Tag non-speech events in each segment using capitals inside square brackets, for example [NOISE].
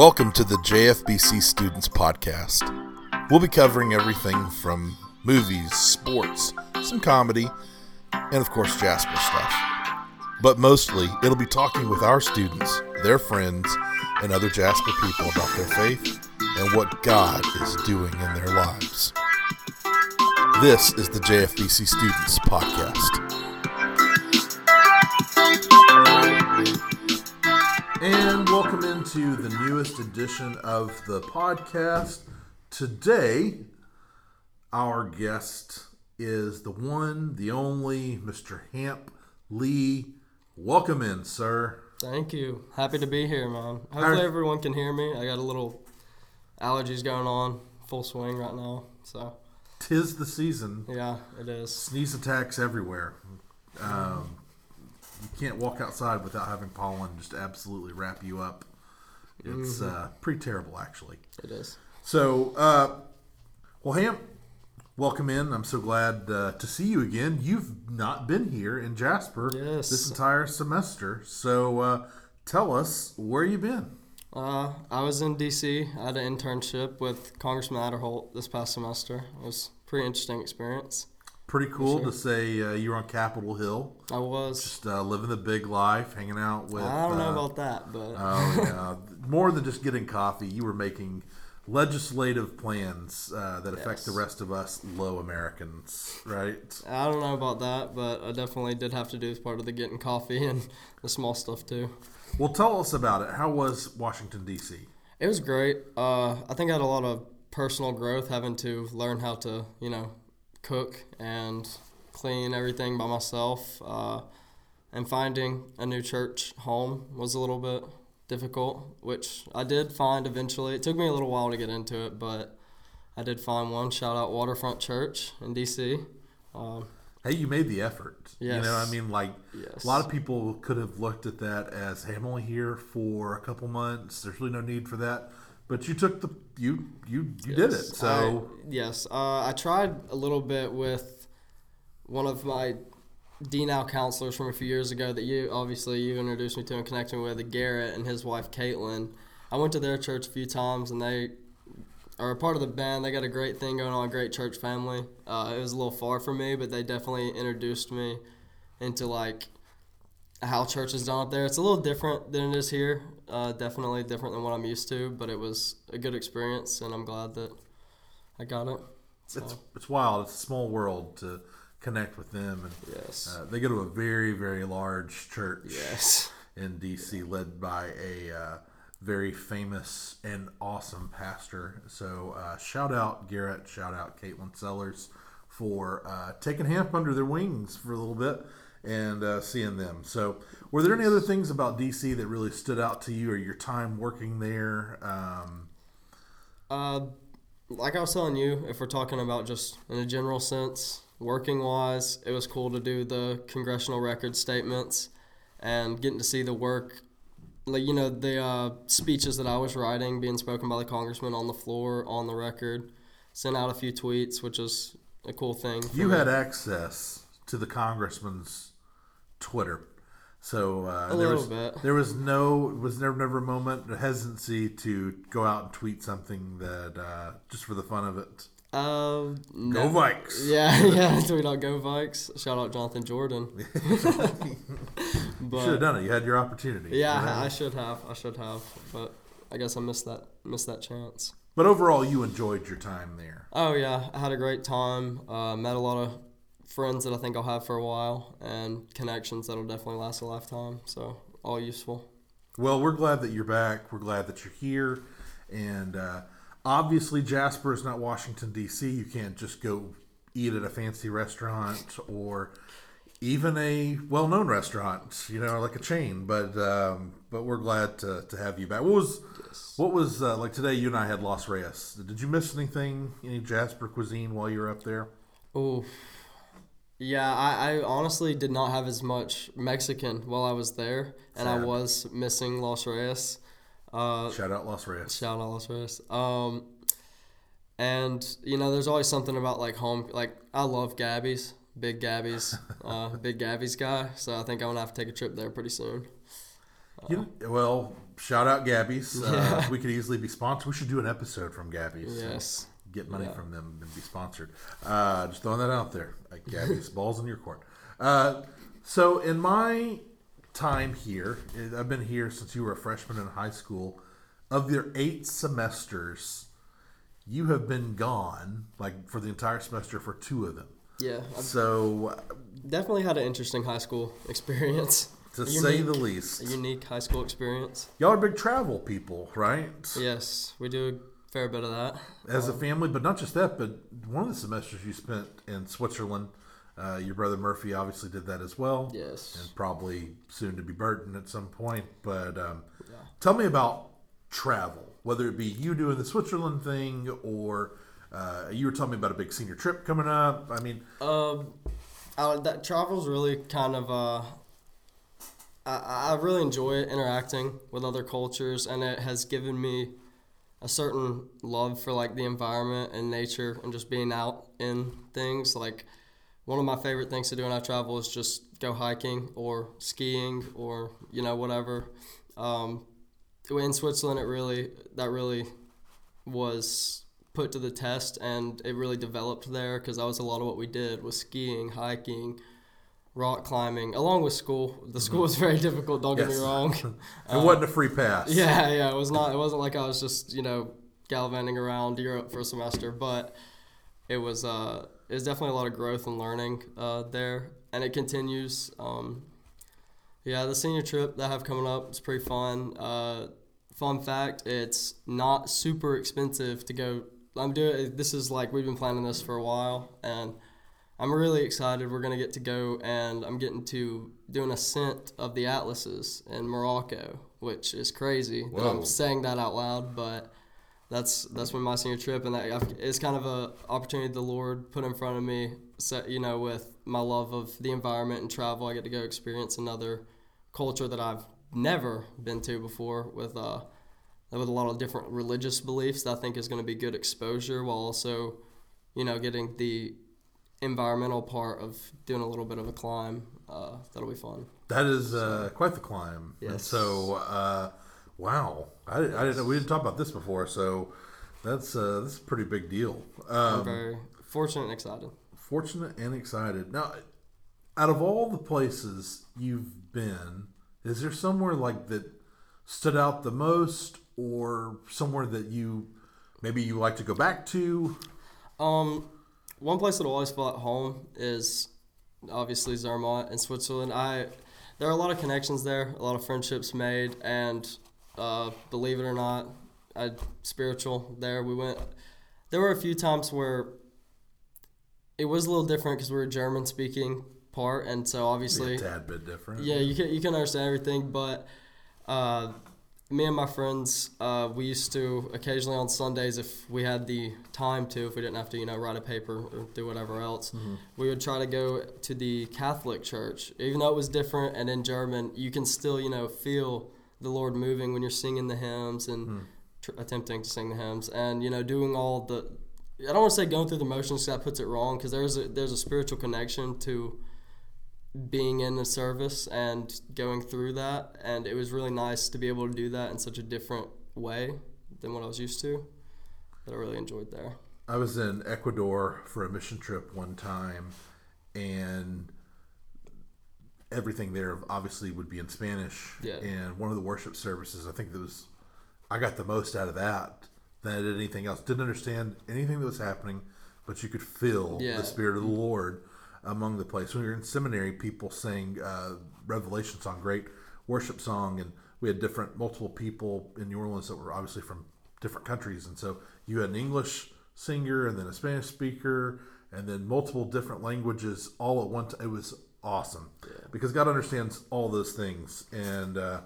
Welcome to the JFBC Students Podcast. We'll be covering everything from movies, sports, some comedy, and of course, Jasper stuff. But mostly, it'll be talking with our students, their friends, and other Jasper people about their faith and what God is doing in their lives. This is the JFBC Students Podcast. And welcome into the newest edition of the podcast. Today, our guest is the one, the only Mr. Hamp Lee. Welcome in, sir. Thank you. Happy to be here, man. Hopefully, everyone can hear me. I got a little allergies going on, full swing right now. So, Tis the season. yeah, it is. Sneeze attacks everywhere. Um, you can't walk outside without having pollen just absolutely wrap you up. It's uh, pretty terrible, actually. It is. So, uh, well, Ham, welcome in. I'm so glad uh, to see you again. You've not been here in Jasper Yes. this entire semester. So, uh, tell us where you've been. Uh, I was in D.C. I had an internship with Congressman Aderholt this past semester. It was a pretty interesting experience. Pretty cool to say uh, you're on Capitol Hill, I was. just uh, living the big life, hanging out with. I don't know uh, about that, but Oh yeah, [LAUGHS] more than just getting coffee. You were making legislative plans uh, that affect Yes. the rest of us low Americans, right? I don't know about that. But I definitely did have to do as part of the getting coffee [LAUGHS] and the small stuff too. Well, tell us about it. How was Washington D.C.? It was great. Uh, I think I had a lot of personal growth having to learn how to, you know, cook and clean everything by myself. Uh, and finding a new church home was a little bit difficult, which I did find eventually. It took me a little while to get into it, but I did find one. Shout out Waterfront Church in DC. Um, Hey, you made the effort. You know, I mean, like Yes. a lot of people could have looked at that as, "Hey, I'm only here for a couple months. There's really no need for that." But you took the you you you did it. So I, yes, uh, I tried a little bit with one of my DNOW counselors from a few years ago that you obviously you introduced me to and connected me with Garrett and his wife Caitlin. I went to their church a few times and they are a part of the band. They got a great thing going on, a great church family. Uh, it was a little far for me, but they definitely introduced me into like how church is done up there. It's a little different than it is here. Uh, definitely different than what I'm used to, but it was a good experience, and I'm glad that I got it. So, it's it's wild. It's a small world to connect with them, and yes, uh, they go to a very very large church. yes, in DC, led by a uh, very famous and awesome pastor. So, uh, shout out Garrett, shout out Caitlin Sellers for uh, taking Hamp under their wings for a little bit and uh, seeing them. So, were there any other things about DC that really stood out to you or your time working there? Um, Uh, like I was telling you, if we're talking about just in a general sense, working wise, it was cool to do the congressional record statements and getting to see the work, like you know the uh, speeches that I was writing being spoken by the congressman on the floor on the record. Sent out a few tweets, which is a cool thing. you me. had access to the congressman's Twitter. So uh, there was bit. there was no was never never a moment of hesitancy to go out and tweet something that uh, just for the fun of it. Go no. Vikes! [LAUGHS] Yeah, yeah. Tweet out Go Vikes. Shout out Jonathan Jordan. [LAUGHS] [LAUGHS] You should have done it. You had your opportunity. yeah, you know? I, I should have. I should have. But I guess I missed that. Missed that chance. But overall, you enjoyed your time there. Oh yeah, I had a great time. Uh, met a lot of friends that I think I'll have for a while, and connections that'll definitely last a lifetime. So all useful. Well, we're glad that you're back. We're glad that you're here, and uh, obviously, Jasper is not Washington D.C. You can't just go eat at a fancy restaurant or even a well-known restaurant, you know, like a chain. But um, but we're glad to, to have you back. What was what was uh, like today? You and I had Los Reyes. Did you miss anything? Any Jasper cuisine while you were up there? Ooh. Yeah, I, I honestly did not have as much Mexican while I was there, and I was missing Los Reyes. Uh, Shout out Los Reyes. Shout out Los Reyes. Um, and you know, there's always something about like home. Like I love Gabby's, big Gabby's, [LAUGHS] uh, big Gabby's guy. So I think I'm gonna have to take a trip there pretty soon. You, well, shout out Gabby's. [LAUGHS] Uh, we could easily be sponsored. We should do an episode from Gabby's. Yes. Get money Yeah. from them and be sponsored. Uh, just throwing that out there. Like Gabby's [LAUGHS] balls in your court. Uh, so in my time here, I've been here since you were a freshman in high school. Of your eight semesters, you have been gone like for the entire semester for two of them. Yeah, I've So, definitely had an interesting high school experience. to A say the least, A unique high school experience. y'all are big travel people, right? Yes, we do fair bit of that. as a family, but not just that, but one of the semesters you spent in Switzerland, uh, your brother Murphy obviously did that as well. Yes. And probably soon to be Burton at some point. But um, Yeah. tell me about travel, whether it be you doing the Switzerland thing or uh, you were telling me about a big senior trip coming up. I mean, Um, I, that travel's really kind of uh, I, I really enjoy interacting with other cultures, and it has given me a certain love for like the environment and nature and just being out in things. Like one of my favorite things to do when I travel is just go hiking or skiing or you know whatever. Um, in Switzerland, it really that really was put to the test and it really developed there because that was a lot of what we did was skiing, hiking, rock climbing, along with school. The school was very difficult. Don't get me wrong. [LAUGHS] it wasn't a free pass. Uh, Yeah, yeah, it was not. It wasn't like I was just you know gallivanting around Europe for a semester, but it was. Uh, it was definitely a lot of growth and learning uh, there, and it continues. Um, yeah, the senior trip that I have coming up is pretty fun. Uh, fun fact: it's not super expensive to go. I'm doing. This is like we've been planning this for a while, and I'm really excited. We're gonna get to go, and I'm getting to do an ascent of the Atlases in Morocco, which is crazy that I'm saying that out loud, but that's that's been my senior trip, and that I've- it's kind of a opportunity the Lord put in front of me. So, you know, with my love of the environment and travel, I get to go experience another culture that I've never been to before with uh with a lot of different religious beliefs that I think is going to be good exposure while also, you know, getting the environmental part of doing a little bit of a climb. Uh, that'll be fun. That is uh, quite the climb. And Yes. so, uh, wow. I, I didn't know. We didn't talk about this before. So that's, uh, that's a pretty big deal. Um, I'm very fortunate and excited. fortunate and excited. Now, out of all the places you've been, is there somewhere like that stood out the most, or somewhere that you maybe you like to go back to? Um, one place that I always feel at home is obviously Zermatt in Switzerland. I there are a lot of connections there, a lot of friendships made, and uh, believe it or not, I spiritual there. We went. There were a few times where it was a little different because we were a German speaking part, and so obviously a tad bit different. yeah, you can you can understand everything, but uh, me and my friends, uh, we used to occasionally on Sundays, if we had the time to, if we didn't have to, you know, write a paper or do whatever else, we would try to go to the Catholic church, even though it was different and in German. You can still, you know, feel the Lord moving when you're singing the hymns and tr- attempting to sing the hymns, and you know, doing all the. I don't want to say going through the motions that puts it wrong because there's a there's a spiritual connection to being in the service and going through that and it was really nice to be able to do that in such a different way than what I was used to that I really enjoyed there. I was in Ecuador for a mission trip one time, and everything there obviously would be in Spanish. Yeah. And one of the worship services, I think that was, I got the most out of that than I did anything else. Didn't understand anything that was happening, but you could feel Yeah. the Spirit of the Lord among the place. When we were in seminary, people sang uh, Revelation song, great worship song, and we had different, multiple people in New Orleans that were obviously from different countries, and so you had an English singer and then a Spanish speaker and then multiple different languages all at once. It was awesome because God understands all those things, and uh,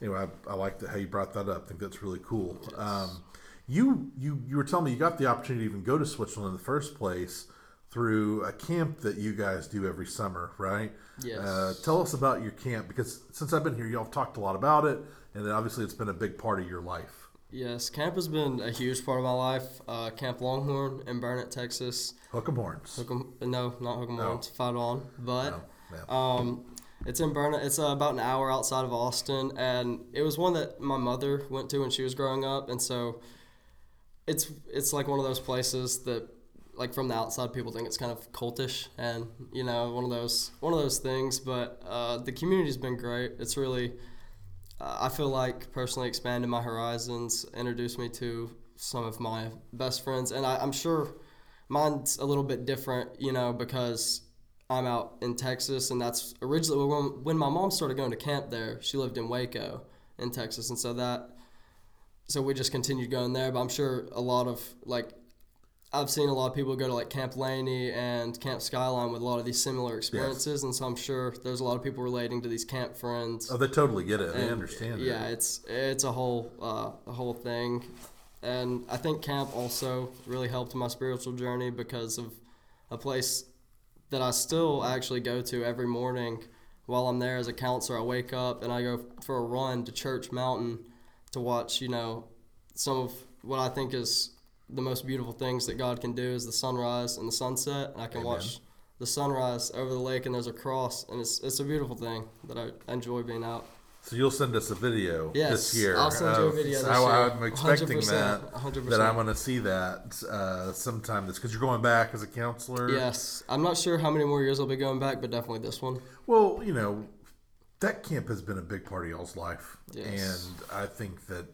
anyway, I, I like that how you brought that up. I think that's really cool. Um, you you you were telling me you got the opportunity to even go to Switzerland in the first place through a camp that you guys do every summer, right? Yes. Uh, tell us about your camp because since I've been here, y'all have talked a lot about it, and then obviously it's been a big part of your life. Yes, camp has been a huge part of my life. Uh, camp Longhorn in Burnet, Texas. Hook 'em horns. Hook 'em, no, not Hook 'em No. Horns, Fight On. But No, no. um, It's in Burna. It's uh, about an hour outside of Austin, and it was one that my mother went to when she was growing up, and so it's it's like one of those places that like from the outside people think it's kind of cultish and you know one of those one of those things but uh, the community's been great. It's really uh, i feel like personally expanded my horizons introduced me to some of my best friends and I, i'm sure mine's a little bit different you know because i'm out in texas and that's originally when, when my mom started going to camp there she lived in waco in texas and so that so we just continued going there but i'm sure a lot of like I've seen a lot of people go to like Camp Laney and Camp Skyline with a lot of these similar experiences, and so I'm sure there's a lot of people relating to these camp friends. Oh, they totally get it. They And, understand it. Yeah, it's it's a whole uh, a whole thing, and I think camp also really helped my spiritual journey because of a place that I still actually go to every morning while I'm there as a counselor. I wake up and I go for a run to Church Mountain to watch, you know, some of what I think is the most beautiful things that God can do is the sunrise and the sunset. And I can Amen. watch the sunrise over the lake and there's a cross and it's it's a beautiful thing that I enjoy being out. So you'll send us a video Yes, this year. I'll send you a video this I, year. I'm expecting 100%, that. 100%. That I'm going to see that uh, sometime. This because you're going back as a counselor. Yes, I'm not sure how many more years I'll be going back, but definitely this one. Well, you know, that camp has been a big part of y'all's life, Yes. and I think that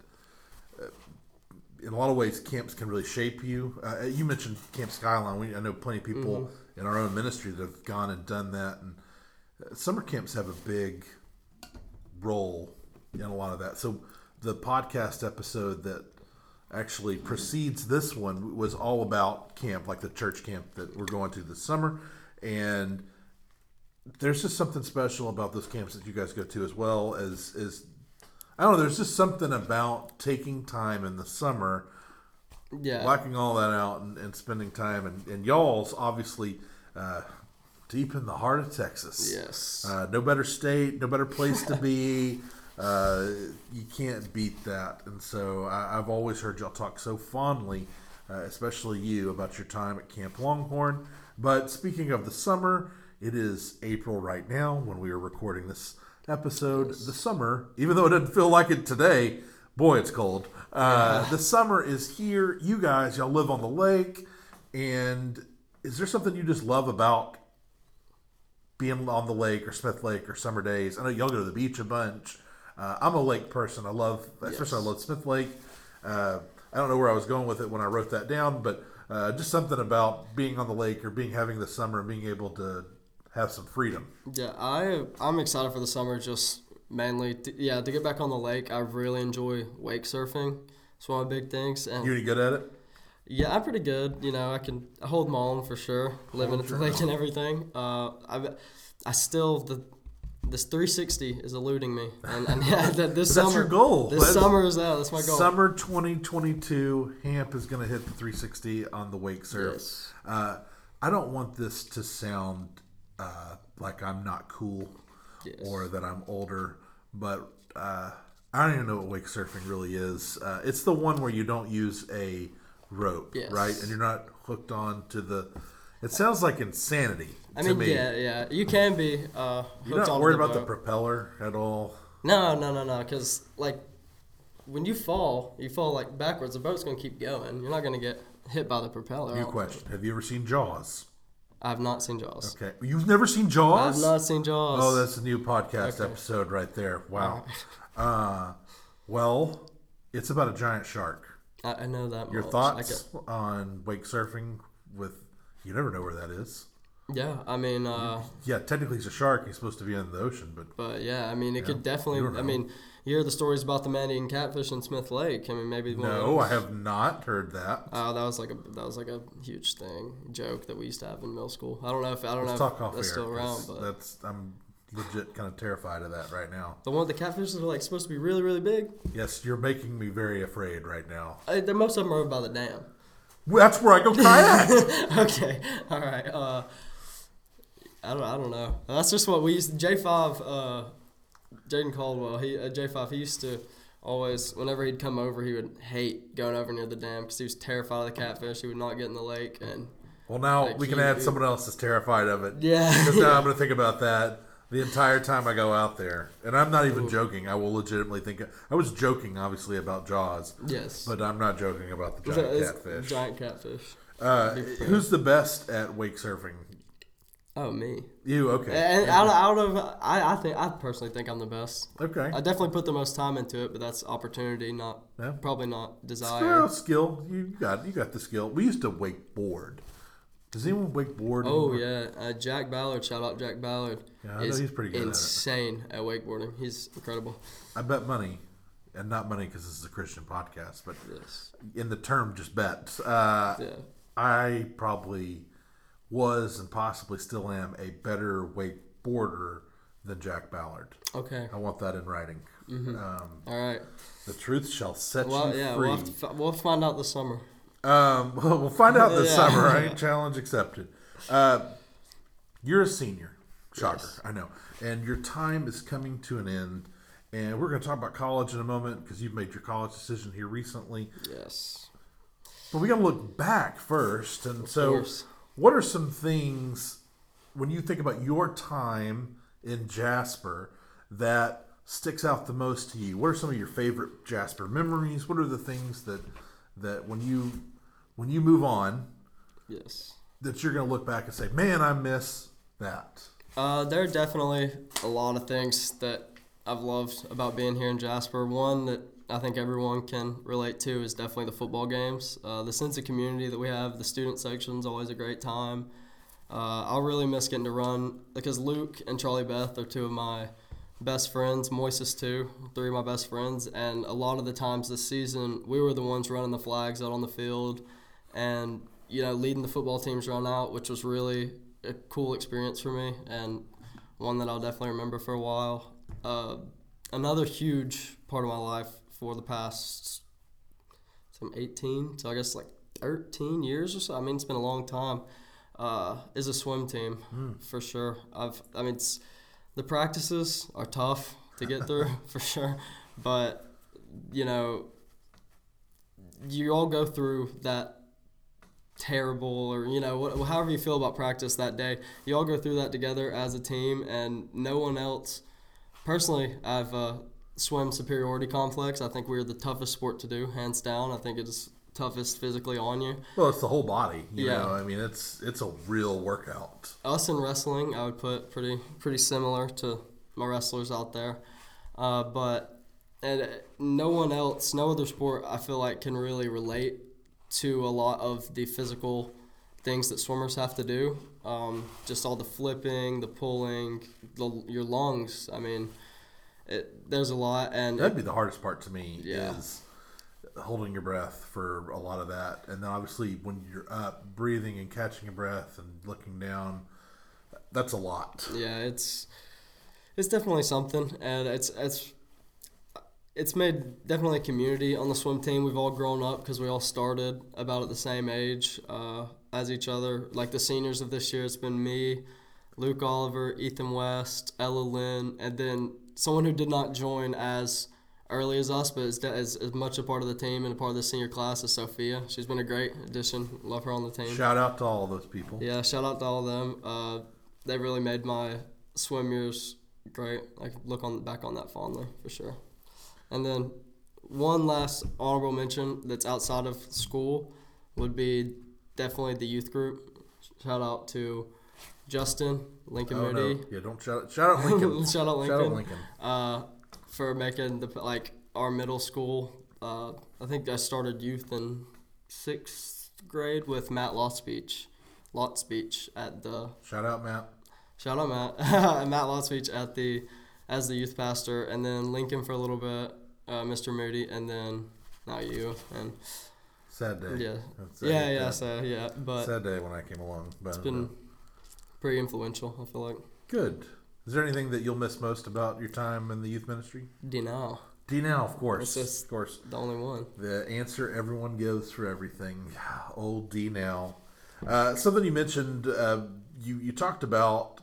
in a lot of ways, camps can really shape you. Uh, you mentioned Camp Skyline. We, I know plenty of people Mm-hmm. in our own ministry that have gone and done that, and uh, summer camps have a big role in a lot of that. So the podcast episode that actually precedes this one was all about camp, like the church camp that we're going to this summer, and there's just something special about those camps that you guys go to as well as is I don't know. There's just something about taking time in the summer, Yeah, blacking all that out, and, and spending time. And, and y'all's obviously uh, deep in the heart of Texas. yes, Uh, no better state, no better place to be. [LAUGHS] Uh, you can't beat that. And so I, I've always heard y'all talk so fondly, uh, especially you, about your time at Camp Longhorn. But speaking of the summer, it is April right now when we are recording this episode. The summer, even though it doesn't feel like it today, boy, it's cold. Uh, The summer is here. You guys, y'all live on the lake. And is there something you just love about being on the lake or Smith Lake or summer days. I know y'all go to the beach a bunch. Uh, I'm a lake person. I love, especially I love Smith Lake. Uh, I don't know where I was going with it when I wrote that down, but uh, just something about being on the lake or being having the summer and being able to have some freedom. yeah. I I'm excited for the summer. Just mainly, to, yeah, to get back on the lake. I really enjoy wake surfing. It's one of my big things, and You any good at it? Yeah, I'm pretty good. You know, I can I hold my own for sure. Living at the lake and everything. Uh, I, I still the this 360 is eluding me, [LAUGHS] and, and yeah, that this that's summer your goal. This That's- summer is that. That's my goal. Summer 2022, Hamp is going to hit the 360 on the wake surf. Yes. Uh, I don't want this to sound uh, like I'm not cool Yes. or that I'm older, but uh, I don't even know what wake surfing really is. Uh, it's the one where you don't use a rope, Yes. right? And you're not hooked on to the. It sounds like insanity I to mean, me. yeah, yeah. You can be. Uh, You're not worried the about the propeller at all. No, no, no, no. Because like when you fall, you fall like backwards. The boat's gonna keep going. You're not gonna get hit by the propeller. New question. Have you ever seen Jaws? I have not seen Jaws. Okay, you've never seen Jaws? I've not seen Jaws. Oh, that's a new podcast Okay. episode right there. Wow. [LAUGHS] Uh, well, it's about a giant shark. I, I know that. Your much. Thoughts on wake surfing with you never know where that is. yeah, I mean, uh, Yeah, technically he's a shark. He's supposed to be in the ocean, but but yeah, I mean, it could definitely. I mean, you hear the stories about the man eating catfish in Smith Lake. I mean, maybe no, I have not heard that. Oh, that was like a that was like a huge thing joke that we used to have in middle school. I don't know if I don't Let's know talk if off that's still around, but that's I'm legit kind of terrified of that right now. the one with the catfishes are like supposed to be really really big. Yes, you're making me very afraid right now. Uh, they're most of them are over by the dam. Well, That's where I go kayak. [LAUGHS] okay, all right. Uh, I don't I don't know. That's just what we used. J five. Uh, Jaden Caldwell. He uh, J five. He used to always whenever he'd come over, he would hate going over near the dam because he was terrified of the catfish. He would not get in the lake and well, now Like we can he- add someone else that's terrified of it. yeah. [LAUGHS] Because now I'm going to think about that. the entire time I go out there, and I'm not even joking. I will legitimately think I was joking, obviously, about Jaws, Yes. but I'm not joking about the giant catfish. Giant catfish. Uh, who's the best at wake surfing? Oh, me. You okay? And out of, out of I, I think I personally think I'm the best. okay. I definitely put the most time into it, but that's opportunity, not Yeah. probably not desire. Well, skill. You got you got the skill. We used to wakeboard. Does anyone wakeboard? Oh anymore? yeah, uh, Jack Ballard. Shout out Jack Ballard. Yeah, I know he's pretty good at. Insane at, wakeboarding. He's incredible. I bet money, and not money because this is a Christian podcast, but Yes. in the term just bet. Uh, Yeah. I probably was and possibly still am a better wakeboarder than Jack Ballard. Okay. I want that in writing. Um, All right. the truth shall set Well, you yeah, free. we'll, have to, we'll find out this summer. Um, [LAUGHS] well, we'll find out this Yeah. summer, right? [LAUGHS] Challenge accepted. Uh, you're a senior. Shocker, Yes. I know. And your time is coming to an end. And we're going to talk about college in a moment because you've made your college decision here recently. Yes. But we got to look back first. And so, course. What are some things when you think about your time in Jasper that sticks out the most to you? What are some of your favorite Jasper memories? What are the things that that when you when you move on Yes. that you're going to look back and say, "Man, I miss that." Uh, there are definitely a lot of things that I've loved about being here in Jasper. One that I think everyone can relate to is definitely the football games. Uh, the sense of community that we have, the student section is always a great time. Uh, I'll really miss getting to run because Luke and Charlie Beth are two of my best friends. Moises too, three of my best friends. And a lot of the times this season, we were the ones running the flags out on the field, and you know leading the football teams run out, which was really a cool experience for me and one that I'll definitely remember for a while. Uh, another huge part of my life for the past some 18, so I guess like 13 years or so. I mean, it's been a long time. Uh, is a swim team for sure. I've, I mean, it's, the practices are tough to get through [LAUGHS] for sure, but you know, you all go through that terrible or you know what, however you feel about practice that day you all go through that together as a team and no one else personally i've uh, swim superiority complex i think we're the toughest sport to do hands down i think it is toughest physically on you Well, it's the whole body. You Yeah. know, I mean, it's it's a real workout. us in wrestling i would put pretty pretty similar to my wrestlers out there uh, but and uh, no one else no other sport i feel like can really relate to a lot of the physical things that swimmers have to do um, just all the flipping the pulling the, your lungs i mean it, there's a lot and That'd be the hardest part to me Yeah. is holding your breath for a lot of that, and then obviously when you're up, breathing and catching your breath and looking down. That's a lot. Yeah, it's it's definitely something, and it's it's it's made definitely a community on the swim team. We've all grown up because we all started about at the same age uh, as each other. Like the seniors of this year, it's been me, Luke Oliver, Ethan West, Ella Lynn, and then someone who did not join as early as us, but is, is much a part of the team and a part of the senior class is Sophia. She's been a great addition. Love her on the team. Shout out to all those people. Yeah, shout out to all of them. Uh, they really made my swim years great. I look on back on that fondly for sure. And then one last honorable mention that's outside of school would be definitely the youth group. Shout out to Justin Lincoln Oh, no. Moody. Yeah, don't shout shout out Lincoln. [LAUGHS] Shout out Lincoln. Shout out Lincoln. Uh, for making the like our middle school. Uh, I think I started youth in sixth grade with Matt Lotspeech, Lotspeech at the Shout out Matt. shout out Matt [LAUGHS] Matt Lotspeech at the as the youth pastor, and then Lincoln for a little bit, uh, Mr. Moody, and then now you and Sad day. yeah That's yeah sad. yeah so yeah, but Sad day when I came along. But it's been pretty influential. I feel like good. Is there anything that you'll miss most about your time in the youth ministry? DNOW D now, of course. Of course. the only one. The answer everyone gives for everything. [SIGHS] Old DNOW. Uh, something you mentioned, uh, you, you talked about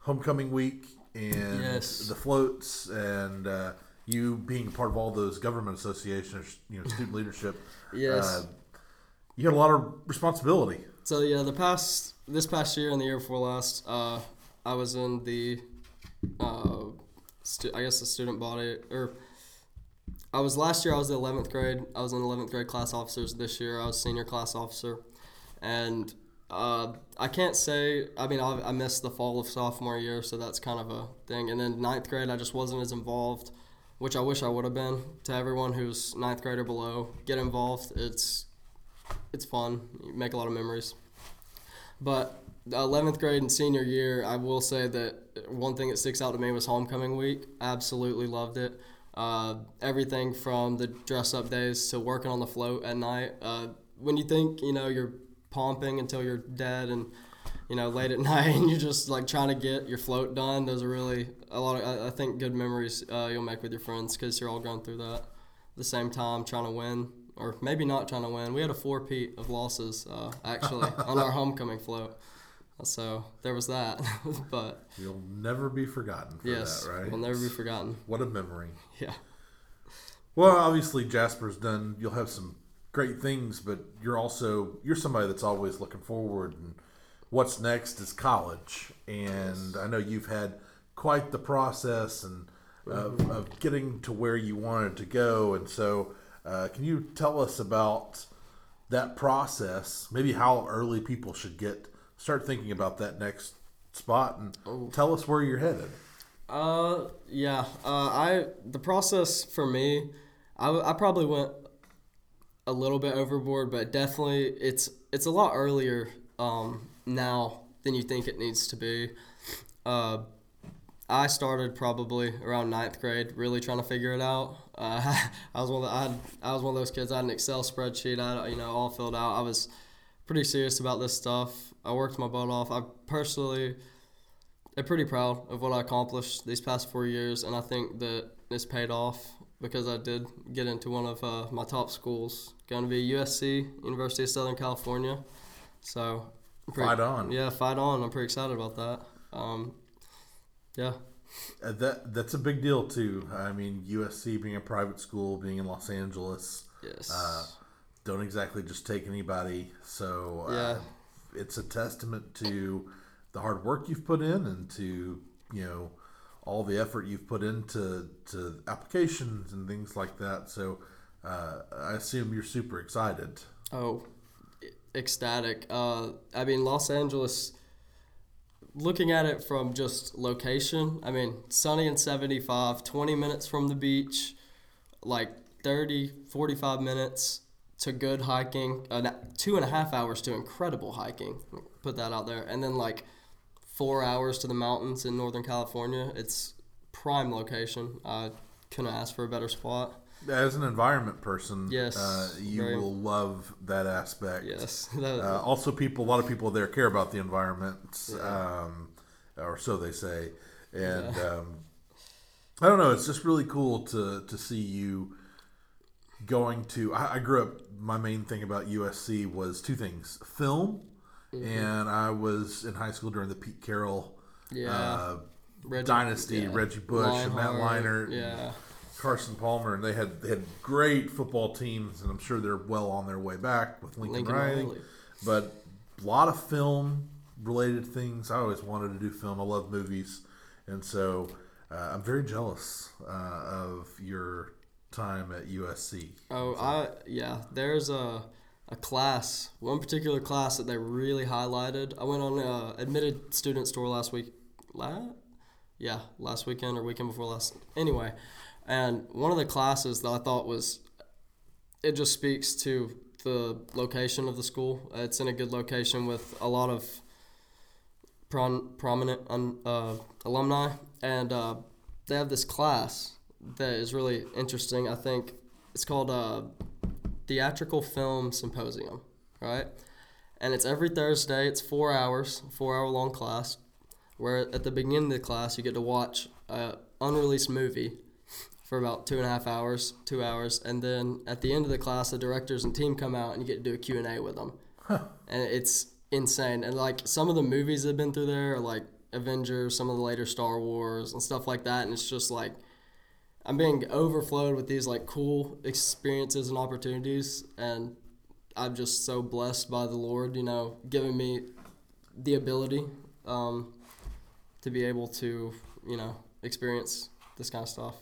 homecoming week and Yes. the floats and uh, you being a part of all those government associations, you know, student [LAUGHS] leadership. Yes. Uh, you had a lot of responsibility. So yeah, the past this past year and the year before last, uh, I was in the uh, stu- I guess the student body or I was last year I was the 11th grade. I was in 11th grade class officers. This year I was senior class officer, and uh, I can't say. I mean, I, I missed the fall of sophomore year, so that's kind of a thing. And then ninth grade, I just wasn't as involved, which I wish I would have been. To everyone who's ninth grade or below, get involved. It's it's fun. You make a lot of memories. But the 11th grade and senior year, I will say that one thing that sticks out to me was homecoming week. Absolutely loved it. Uh, everything from the dress up days to working on the float at night. Uh, when you think, you know, you're pumping until you're dead and, you know, late at [LAUGHS] night and you're just like trying to get your float done, those are really a lot of, I, I think, good memories uh, you'll make with your friends because you're all going through that at the same time trying to win. Or maybe not trying to win. We had a four-peat of losses uh, actually [LAUGHS] on our homecoming float. So there was that, [LAUGHS] but You'll never be forgotten for yes, that, right? will never be forgotten. What a memory. Yeah. Well, obviously Jasper's done. You'll have some great things, but you're also you're somebody that's always looking forward. And what's next is college, and I know you've had quite the process and of, of getting to where you wanted to go. And so, uh, can you tell us about that process? Maybe how early people should get start thinking about that next spot, and tell us where you're headed. Uh, yeah. Uh, I the process for me, I, I probably went a little bit overboard, but definitely it's it's a lot earlier um, now than you think it needs to be. Uh, I started probably around ninth grade, really trying to figure it out. Uh, [LAUGHS] I was one of the, I, had, I was one of those kids. I had an Excel spreadsheet. I you know all filled out. I was pretty serious about this stuff. I worked my butt off. I personally am pretty proud of what I accomplished these past four years, and I think that it's paid off because I did get into one of uh, my top schools, going to be USC, University of Southern California. So, pretty, Fight on. Yeah, fight on. I'm pretty excited about that. Um, yeah. Uh, that that's a big deal too. I mean, USC being a private school, being in Los Angeles, Yes. uh, don't exactly just take anybody. So uh, Yeah. it's a testament to the hard work you've put in and to you know all the effort you've put into to applications and things like that. So uh, I assume you're super excited. Oh, ecstatic. Uh, I mean, Los Angeles, looking at it from just location, I mean, sunny and 75, 20 minutes from the beach, like 30, 45 minutes to good hiking, uh, two and a half hours to incredible hiking. Put that out there. And then like four hours to the mountains in Northern California. It's prime location. I couldn't ask for a better spot. As an environment person, Yes, uh, you very- will love that aspect. Yes. [LAUGHS] That- Uh, also, people, a lot of people there care about the environment, Yeah. um, or so they say. And um, I don't know, it's just really cool to to see you going to. I, I grew up. My main thing about USC was two things: film, Mm-hmm. and I was in high school during the Pete Carroll yeah. uh, Reggie- dynasty. yeah. Reggie Bush and Matt Leinart. Yeah. Carson Palmer, and they had they had great football teams, and I'm sure they're well on their way back with Lincoln, Lincoln Riley. Riley. But a lot of film related things. I always wanted to do film. I love movies, and so uh, I'm very jealous uh, of your time at USC. Oh, I yeah. There's a a class, one particular class that they really highlighted. I went on a admitted student tour last week. La, yeah, last weekend or weekend before last. Anyway, and one of the classes that I thought was, it just speaks to the location of the school. It's in a good location with a lot of prom, prominent un, uh, alumni, and uh, they have this class that is really interesting. I think it's called uh, Theatrical Film Symposium, right? And it's every Thursday. It's four hours, four hour long class, where at the beginning of the class you get to watch a unreleased movie for about two and a half hours, two hours, and then at the end of the class, the directors and team come out and you get to do a Q and A with them, and it's insane. And like some of the movies that have been through there are like Avengers, some of the later Star Wars and stuff like that, and it's just like I'm being overflowed with these like cool experiences and opportunities, and I'm just so blessed by the Lord, you know, giving me the ability um, to be able to you know experience this kind of stuff.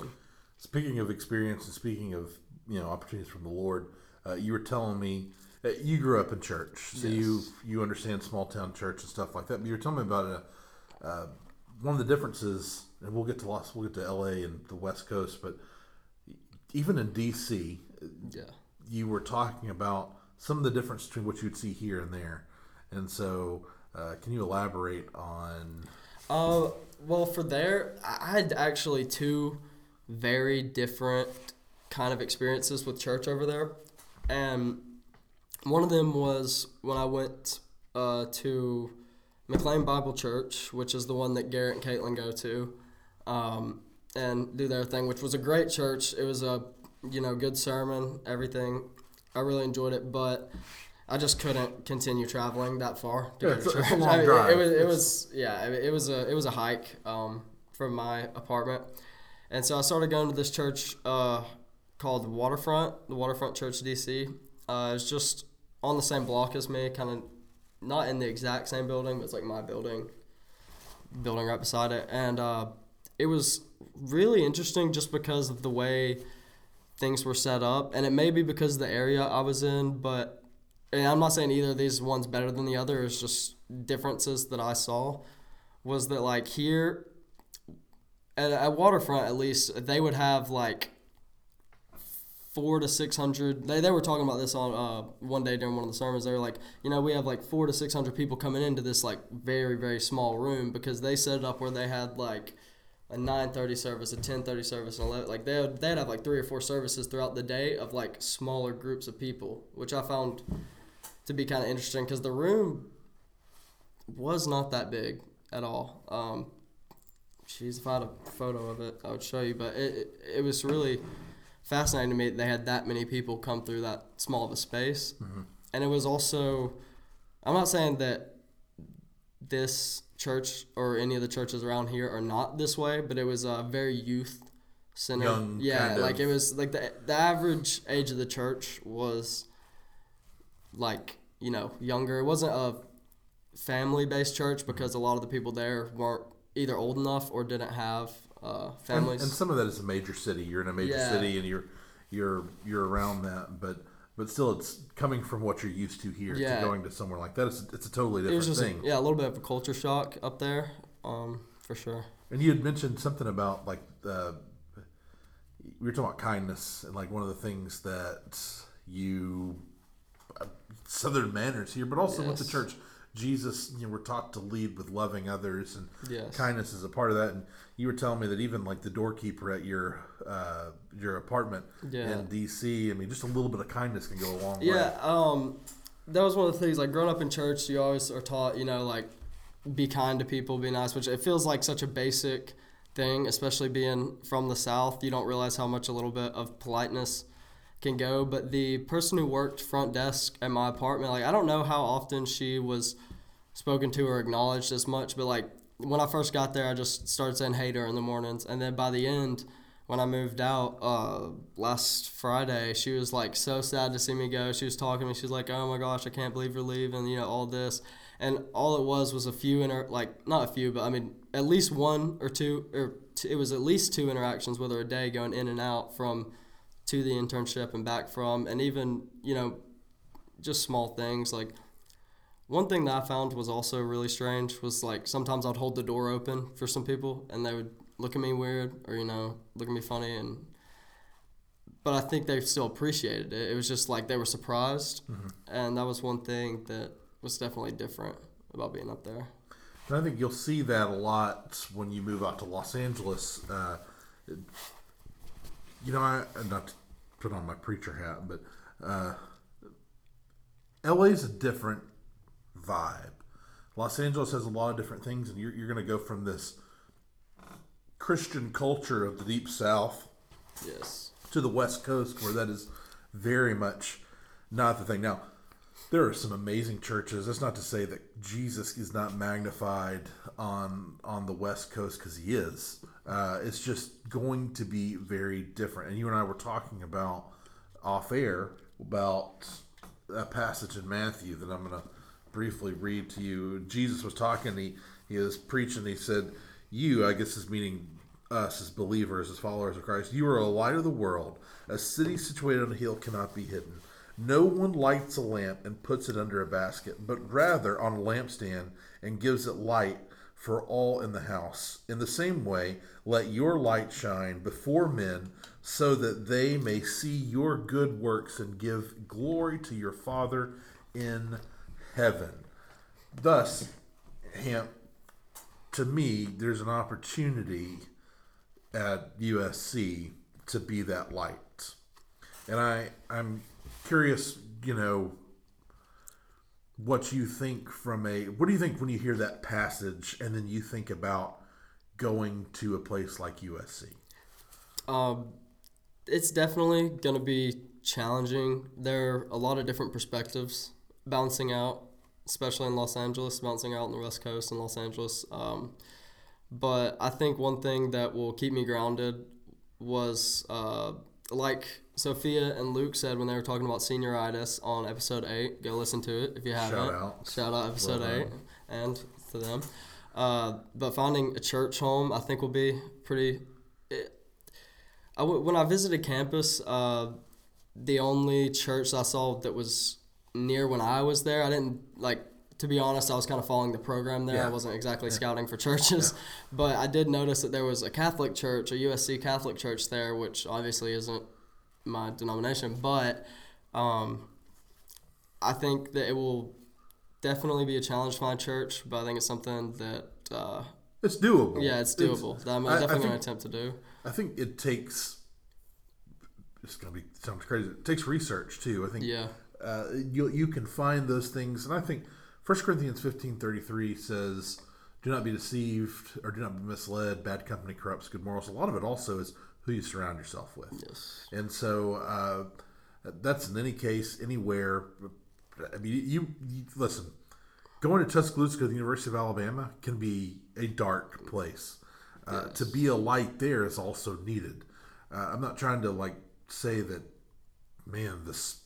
And Speaking of experience and speaking of you know opportunities from the Lord, uh, you were telling me that you grew up in church, so you Yes. you understand small town church and stuff like that. But you were telling me about a, uh, one of the differences, and we'll get to Los, we'll get to L.A. and the West Coast, but even in D.C., yeah. you were talking about some of the difference between what you'd see here and there, and so uh, can you elaborate on? Uh, well, for there, I had actually two very different kind of experiences with church over there, and one of them was when I went uh, to McLean Bible Church, which is the one that Garrett and Caitlin go to, um, and do their thing, which was a great church. It was a you know good sermon, everything. I really enjoyed it, but I just couldn't continue traveling that far to Yeah, go to a- it's a church. [LAUGHS] I mean, drive. It was, it was yeah, it was a it was a hike um, from my apartment, and so I started going to this church uh, called Waterfront, the Waterfront Church DC. Uh, it's just on the same block as me, kind of not in the exact same building, but it's like my building, building right beside it, and uh, it was really interesting just because of the way things were set up, and it may be because of the area I was in, but and I'm not saying either of these one's better than the other. It's just differences that I saw. Was that like here at, at Waterfront at least they would have like four to six hundred. They, they were talking about this on uh, one day during one of the sermons. They were like, you know, we have like four to six hundred people coming into this like very very small room because they set it up where they had like a nine thirty service, a ten thirty service, and eleven. Like they would, they'd have like three or four services throughout the day of like smaller groups of people, which I found to be kind of interesting because the room was not that big at all. Um, Jeez, if I had a photo of it, I would show you. But it, it, it was really fascinating to me that they had that many people come through that small of a space. Mm-hmm. And it was also, I'm not saying that this church or any of the churches around here are not this way, but it was a very youth centered. Young, yeah, kind like of- it was like the the average age of the church was like you know younger. It wasn't a family based church because a lot of the people there weren't either old enough or didn't have uh, families. and some of that is a major city. You're in a major Yeah. city, and you're you're you're around that, but but still, it's coming from what you're used to here Yeah. to going to somewhere like that. It's, it's a totally different just a, thing. yeah a little bit of a culture shock up there, um, for sure. And you had mentioned something about like uh, we were talking about kindness, and like one of the things that you uh, Southern manners here, but also with the church. Jesus, you know, we're taught to lead with loving others, and Yes. kindness is a part of that. And you were telling me that even like the doorkeeper at your uh, your apartment Yeah. in DC, I mean, just a little bit of kindness can go a long way. Yeah, um, that was one of the things. Like growing up in church, you always are taught, you know, like be kind to people, be nice, which it feels like such a basic thing, especially being from the South. You don't realize how much a little bit of politeness can go. But the person who worked front desk at my apartment, like I don't know how often she was spoken to or acknowledged as much, but like when I first got there, I just started saying hey to her in the mornings, and then by the end, when I moved out uh, last Friday, she was like so sad to see me go. She was talking to me. She's like, "Oh my gosh, I can't believe you're leaving." You know all this, and all it was was a few inter like not a few, but I mean at least one or two or t- it was at least two interactions with her a day going in and out from to the internship and back from, and even you know just small things like one thing that I found was also really strange was like sometimes I'd hold the door open for some people and they would look at me weird or you know look at me funny and but I think they still appreciated it. It was just like they were surprised and that was one thing that was definitely different about being up there. And I think you'll see that a lot when you move out to Los Angeles. Uh, you know, I not to put on my preacher hat, but uh, LA is a different vibe. Los Angeles has a lot of different things, and you're, you're going to go from this Christian culture of the Deep South Yes. to the West Coast, where that is very much not the thing. Now, there are some amazing churches. That's not to say that Jesus is not magnified on on the West Coast because he is. Uh, it's just going to be very different. And you and I were talking about off air about a passage in Matthew that I'm going to briefly read to you. Jesus was talking. He he was preaching. He said, You, I guess, is meaning us as believers, as followers of Christ. You are a light of the world. A city situated on a hill cannot be hidden. No one lights a lamp and puts it under a basket, but rather on a lampstand and gives it light for all in the house. In the same way, let your light shine before men so that they may see your good works and give glory to your Father in heaven. Thus, Hamp, to me, there's an opportunity at USC to be that light. And I, I'm curious, you know, what you think from a what do you think when you hear that passage and then you think about going to a place like USC? Um, it's definitely going to be challenging. There are a lot of different perspectives bouncing out, especially in Los Angeles, bouncing out on the West Coast in Los Angeles. Um, but I think one thing that will keep me grounded was uh, like Sophia and Luke said when they were talking about senioritis on episode eight. Go listen to it if you haven't. Shout out. Shout out episode eight and to them. Uh, but finding a church home, I think, will be pretty. It, I w- when I visited campus, uh, the only church I saw that was near when I was there, I didn't like. To be honest, I was kind of following the program there. I wasn't exactly scouting for churches, [LAUGHS] but I did notice that there was a Catholic church, a USC Catholic church there, which obviously isn't my denomination, but um, I think that it will definitely be a challenge for my church. But I think it's something that uh, It's doable. yeah, it's doable. that I'm definitely going to attempt to do. I think it takes. It's gonna be sounds crazy. It takes research too. I think Yeah, uh, you you can find those things, and I think 1 Corinthians fifteen thirty three says, "Do not be deceived, or do not be misled. Bad company corrupts good morals." A lot of it also is who you surround yourself with, yes, and so uh, that's in any case anywhere. I mean, you, you listen. Going to Tuscaloosa, the University of Alabama, can be a dark place. Uh, To be a light there is also needed. Uh, I'm not trying to like say that, man, this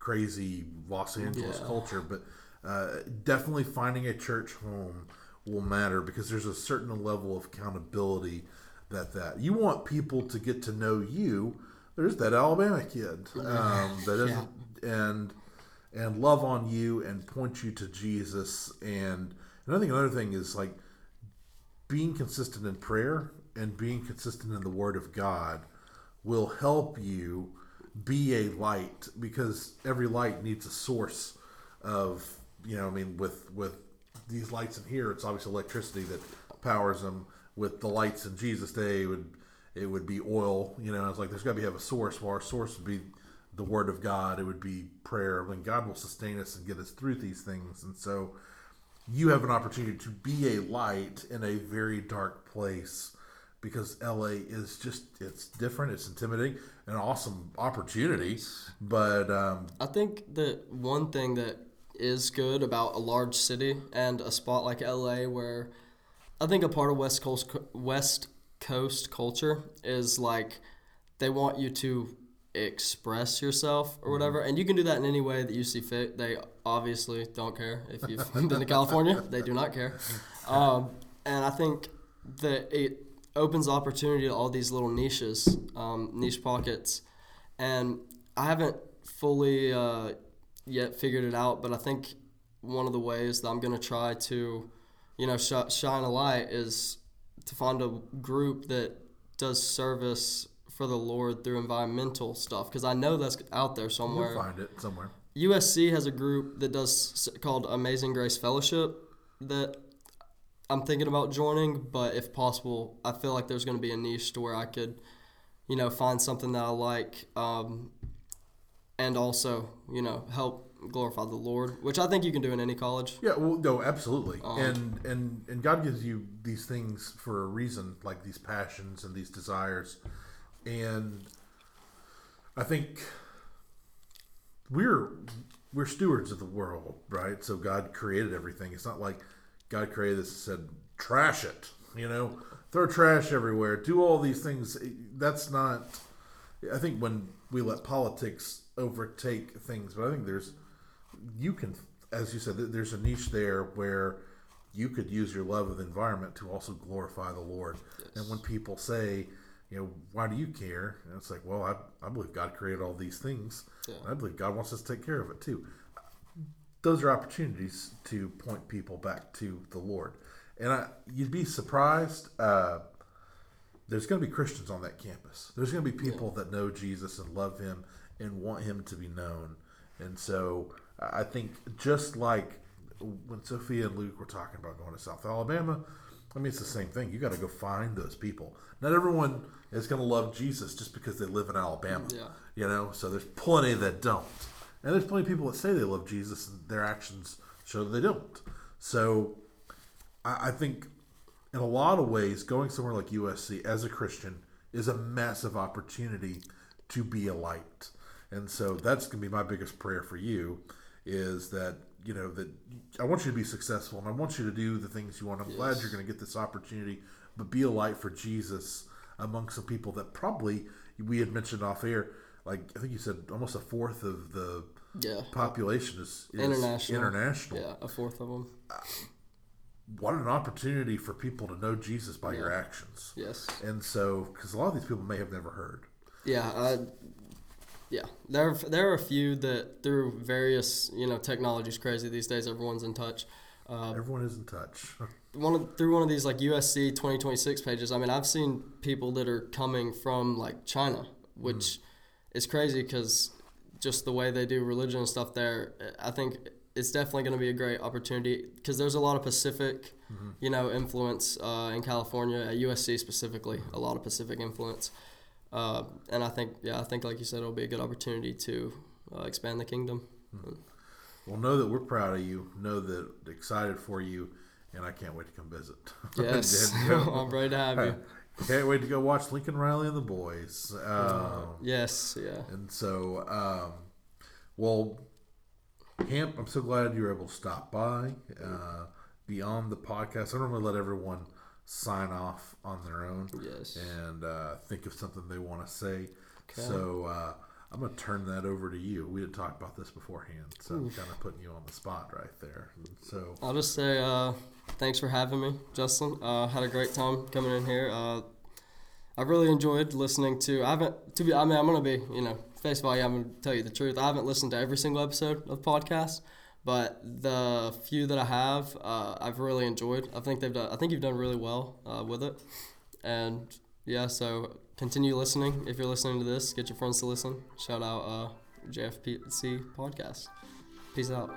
crazy Los Angeles Yeah. culture, but uh, definitely finding a church home will matter because there's a certain level of accountability that that you want people to get to know you. There's that Alabama kid [LAUGHS] um, that isn't and and love on you and point you to Jesus. And, and I think another thing is like being consistent in prayer and being consistent in the Word of God will help you be a light because every light needs a source of you know I mean with with these lights in here it's obviously electricity that powers them. With the lights in Jesus day it would it would be oil you know it's like there's got to be have a source. Well our source would be the word of God. It would be prayer. When God will sustain us and get us through these things. And so you have an opportunity to be a light in a very dark place because LA is just it's different, it's intimidating, an awesome opportunity, but um, I think that one thing that is good about a large city and a spot like LA, where I think a part of West Coast West Coast culture is like they want you to express yourself or whatever, and you can do that in any way that you see fit. They obviously don't care if you've [LAUGHS] been to California; they do not care. [LAUGHS] Um, and I think that it opens opportunity to all these little niches, um, niche pockets, and I haven't fully uh, yet figured it out, but I think one of the ways that I'm gonna try to, you know, sh- shine a light is to find a group that does service for the Lord through environmental stuff because I know that's out there somewhere. you'll find it somewhere. USC has a group that does called Amazing Grace Fellowship that I'm thinking about joining, but if possible, I feel like there's going to be a niche to where I could, you know, find something that I like, um, and also, you know, help glorify the Lord, which I think you can do in any college. Yeah, well, no, absolutely, Um, and and and God gives you these things for a reason, like these passions and these desires, and I think we're we're stewards of the world, right? So God created everything. It's not like God created this and said, "Trash it," you know, throw trash everywhere, do all these things. That's not. I think when we let politics overtake things, but I think there's you can, as you said, there's a niche there where you could use your love of the environment to also glorify the Lord. And when people say, you know, why do you care? And it's like, well, I, I believe God created all these things. Yeah. I believe God wants us to take care of it too. Those are opportunities to point people back to the Lord. And I, you'd be surprised. Uh, there's going to be Christians on that campus. There's going to be people that know Jesus and love him and want him to be known. And so I think just like when Sophia and Luke were talking about going to South Alabama, I mean, it's the same thing. You got to go find those people. Not everyone is going to love Jesus just because they live in Alabama. Yeah. You know, so there's plenty that don't. And there's plenty of people that say they love Jesus and their actions show that they don't. So I, I think in a lot of ways, going somewhere like USC as a Christian is a massive opportunity to be a light. And so that's going to be my biggest prayer for you is that, you know, that I want you to be successful and I want you to do the things you want. I'm glad you're going to get this opportunity, but be a light for Jesus among some people that probably we had mentioned off air. Like, I think you said almost a fourth of the Yeah. population is, is International. international. Yeah, a fourth of them. Uh, what an opportunity for people to know Jesus by your actions. Yes. And so, because a lot of these people may have never heard. Yeah, I, yeah. There there are a few that through various you know technology's crazy these days. Everyone's in touch. Uh, Everyone is in touch. [LAUGHS] one of, through one of these like USC 2026 pages. I mean, I've seen people that are coming from like China, which is crazy because just the way they do religion and stuff there. I think it's definitely going to be a great opportunity because there's a lot of Pacific, you know, influence uh, in California at USC specifically. A lot of Pacific influence, uh, and I think yeah, I think like you said, it'll be a good opportunity to uh, expand the kingdom. Well, know that we're proud of you. Know that excited for you, and I can't wait to come visit. [LAUGHS] Yes, [LAUGHS] [LAUGHS] I'm ready to have you. can't wait to go watch Lincoln Riley and the boys. Um, Yes, yeah. And so, um, well, Hamp, I'm so glad you were able to stop by. Uh, beyond the podcast, I don't want to let everyone sign off on their own Yes. and uh, think of something they want to say. Okay. So uh, I'm going to turn that over to you. We had talked about this beforehand, so I'm kind of putting you on the spot right there. So, I'll just say uh, thanks for having me, Justin. Uh, had a great time coming in here. Uh, I really enjoyed listening to. I haven't to be. I mean, I'm gonna be you know face value. I'm gonna tell you the truth. I haven't listened to every single episode of podcast, but the few that I have, uh, I've really enjoyed. I think they've done. I think you've done really well uh, with it, and yeah. So continue listening. If you're listening to this, get your friends to listen. Shout out uh, JFPC podcast. Peace out.